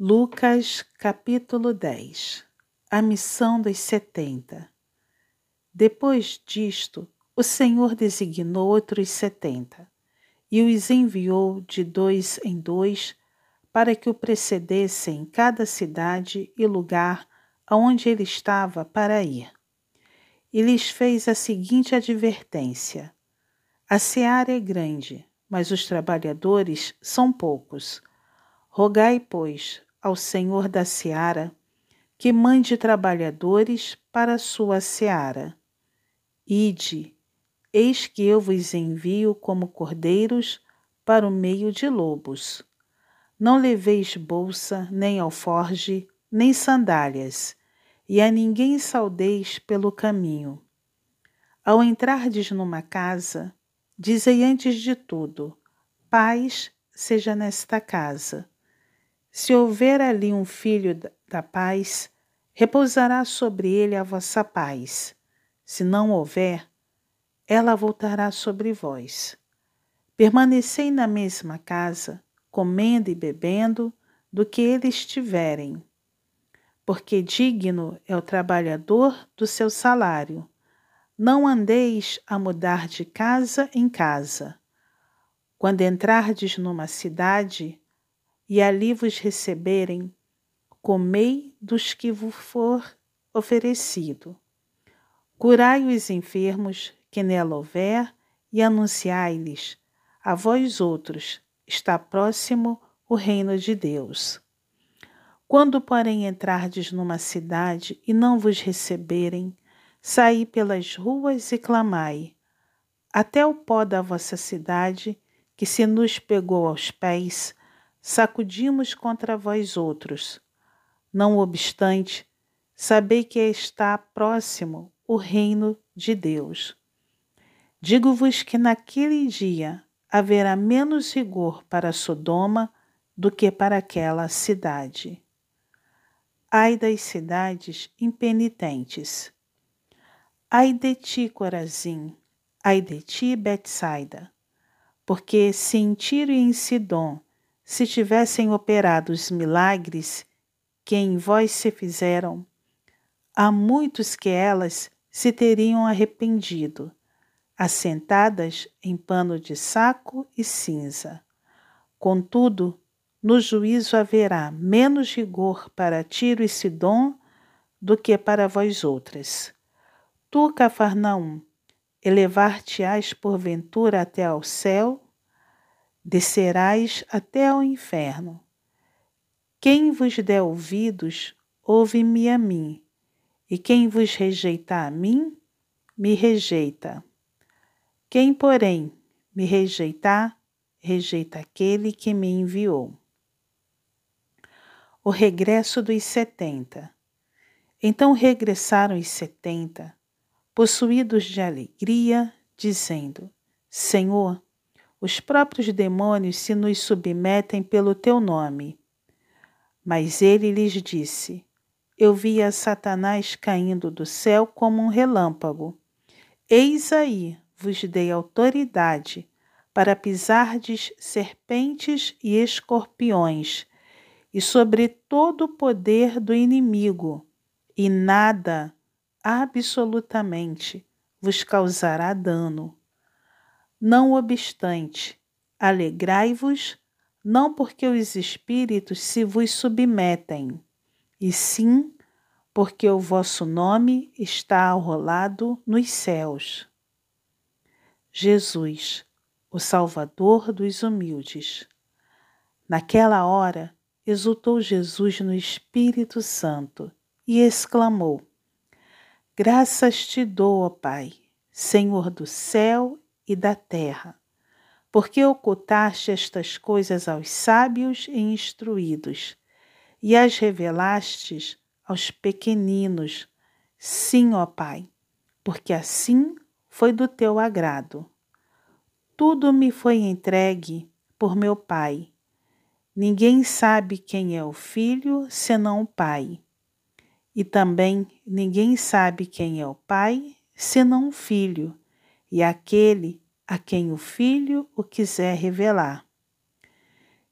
Lucas capítulo 10 A missão dos setenta Depois disto, o Senhor designou outros setenta e os enviou de dois em dois para que o precedessem em cada cidade e lugar aonde ele estava para ir. E lhes fez a seguinte advertência: A seara é grande, mas os trabalhadores são poucos. Rogai, pois, ao Senhor da seara que mande trabalhadores para a sua seara. Ide, eis que eu vos envio como cordeiros para o meio de lobos. Não leveis bolsa, nem alforge, nem sandálias, e a ninguém saudeis pelo caminho. Ao entrardes numa casa, dizei antes de tudo: paz seja nesta casa. Se houver ali um filho da paz, repousará sobre ele a vossa paz. Se não houver, ela voltará sobre vós. Permanecei na mesma casa, comendo e bebendo do que eles tiverem, porque digno é o trabalhador do seu salário. Não andeis a mudar de casa em casa. Quando entrardes numa cidade, e ali vos receberem, comei dos que vos for oferecido. Curai os enfermos que nela houver e anunciai-lhes, a vós outros, está próximo o reino de Deus. Quando, porém, entrardes numa cidade e não vos receberem, saí pelas ruas e clamai, até o pó da vossa cidade, que se nos pegou aos pés, sacudimos contra vós outros. Não obstante, sabei que está próximo o reino de Deus. Digo-vos que naquele dia haverá menos rigor para Sodoma do que para aquela cidade. Ai das cidades impenitentes. Ai de ti, Corazim, ai de ti, Betsaida, porque se em Tiro e em Sidom se tivessem operado os milagres que em vós se fizeram, há muitos que elas se teriam arrependido, assentadas em pano de saco e cinza. Contudo, no juízo haverá menos rigor para Tiro e Sidom do que para vós outras. Tu, Cafarnaum, elevar-te-ás porventura até ao céu? Descerás até ao inferno. Quem vos der ouvidos, ouve-me a mim, e quem vos rejeitar a mim, me rejeita. Quem, porém, me rejeitar, rejeita aquele que me enviou. O regresso dos setenta. Então regressaram os setenta, possuídos de alegria, dizendo: Senhor, os próprios demônios se nos submetem pelo teu nome. Mas ele lhes disse: Eu via Satanás caindo do céu como um relâmpago. Eis aí vos dei autoridade para pisardes serpentes e escorpiões, e sobre todo o poder do inimigo, e nada, absolutamente, vos causará dano. Não obstante, alegrai-vos, não porque os espíritos se vos submetem, e sim porque o vosso nome está arrolado nos céus. Jesus, o Salvador dos humildes. Naquela hora, exultou Jesus no Espírito Santo e exclamou: Graças te dou, ó Pai, Senhor do céu e da terra. Porque ocultaste estas coisas aos sábios e instruídos, e as revelastes aos pequeninos. Sim, ó Pai, porque assim foi do teu agrado. Tudo me foi entregue por meu Pai. Ninguém sabe quem é o filho senão o Pai. E também ninguém sabe quem é o Pai senão o filho e aquele a quem o Filho o quiser revelar.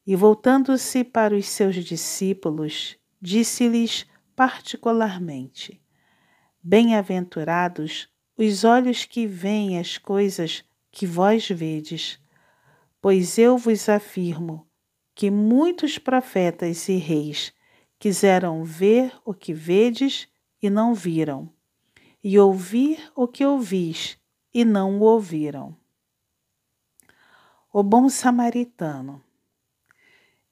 E voltando-se para os seus discípulos, disse-lhes particularmente: Bem-aventurados os olhos que veem as coisas que vós vedes, pois eu vos afirmo que muitos profetas e reis quiseram ver o que vedes e não viram, e ouvir o que ouvis e não o ouviram. O bom samaritano.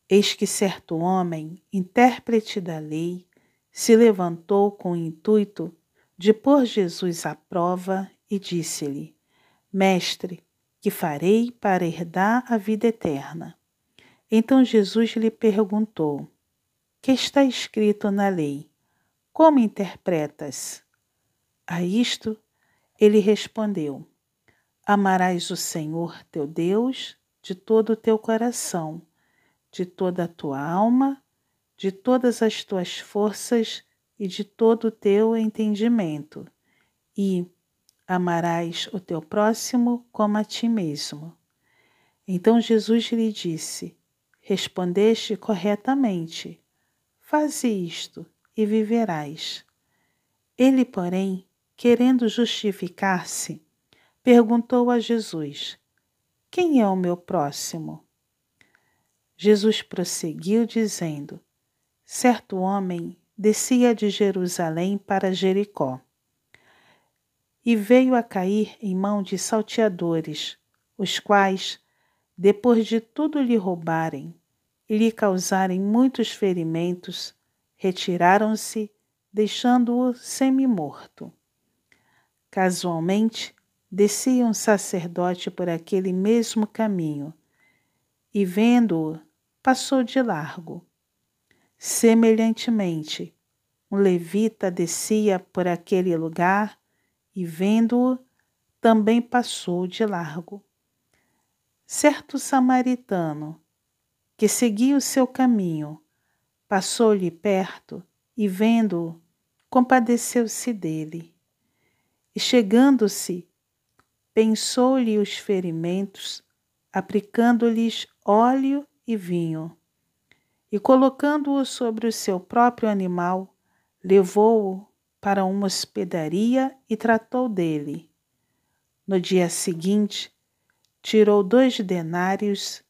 Eis que certo homem, intérprete da lei, se levantou com o intuito de pôr Jesus à prova e disse-lhe: Mestre, que farei para herdar a vida eterna? Então Jesus lhe perguntou: Que está escrito na lei? Como interpretas? A isto ele respondeu: Amarás o Senhor teu Deus de todo o teu coração, de toda a tua alma, de todas as tuas forças e de todo o teu entendimento, e amarás o teu próximo como a ti mesmo. Então Jesus lhe disse: Respondeste corretamente. Faze isto e viverás. Ele, porém, querendo justificar-se, perguntou a Jesus: Quem é o meu próximo? Jesus prosseguiu, dizendo: Certo homem descia de Jerusalém para Jericó e veio a cair em mão de salteadores, os quais, depois de tudo lhe roubarem e lhe causarem muitos ferimentos, retiraram-se, deixando-o semi-morto. Casualmente, descia um sacerdote por aquele mesmo caminho e, vendo-o, passou de largo. Semelhantemente, um levita descia por aquele lugar e, vendo-o, também passou de largo. Certo samaritano, que seguia o seu caminho, passou-lhe perto e, vendo-o, compadeceu-se dele. E, chegando-se, pensou-lhe os ferimentos, aplicando-lhes óleo e vinho e, colocando-o sobre o seu próprio animal, levou-o para uma hospedaria e tratou dele. No dia seguinte, tirou dois denários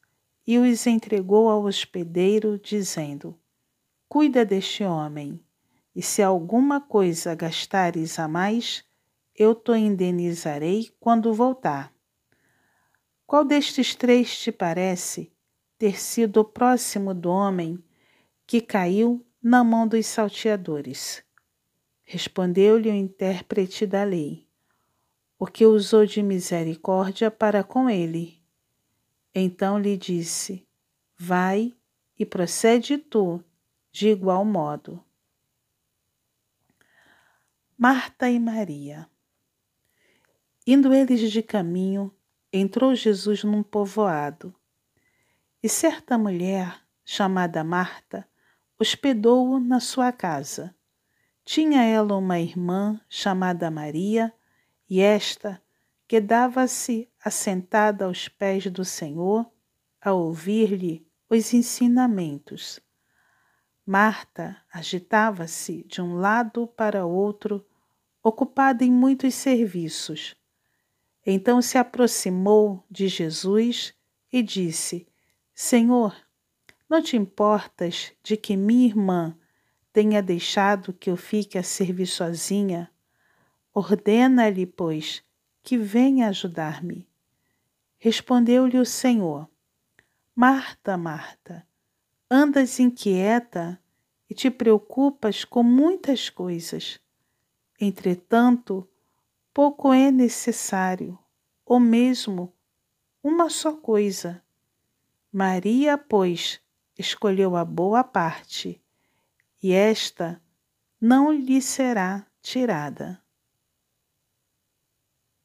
e os entregou ao hospedeiro, dizendo: Cuida deste homem, e se alguma coisa gastares a mais, eu te indenizarei quando voltar. Qual destes três te parece ter sido próximo do homem que caiu na mão dos salteadores. Respondeu-lhe o intérprete da lei, porque usou de misericórdia para com ele. Então lhe disse: Vai e procede tu de igual modo. Marta e Maria. Indo eles de caminho, entrou Jesus num povoado e certa mulher, chamada Marta, hospedou-o na sua casa. Tinha ela uma irmã chamada Maria, e esta quedava-se assentada aos pés do Senhor a ouvir-lhe os ensinamentos. Marta agitava-se de um lado para outro, ocupada em muitos serviços. Então se aproximou de Jesus e disse: Senhor, não te importas de que minha irmã tenha deixado que eu fique a servir sozinha? Ordena-lhe, pois, que venha ajudar-me. Respondeu-lhe o Senhor: Marta, Marta, andas inquieta e te preocupas com muitas coisas. Entretanto, pouco é necessário, ou mesmo uma só coisa. Maria, pois, escolheu a boa parte, e esta não lhe será tirada.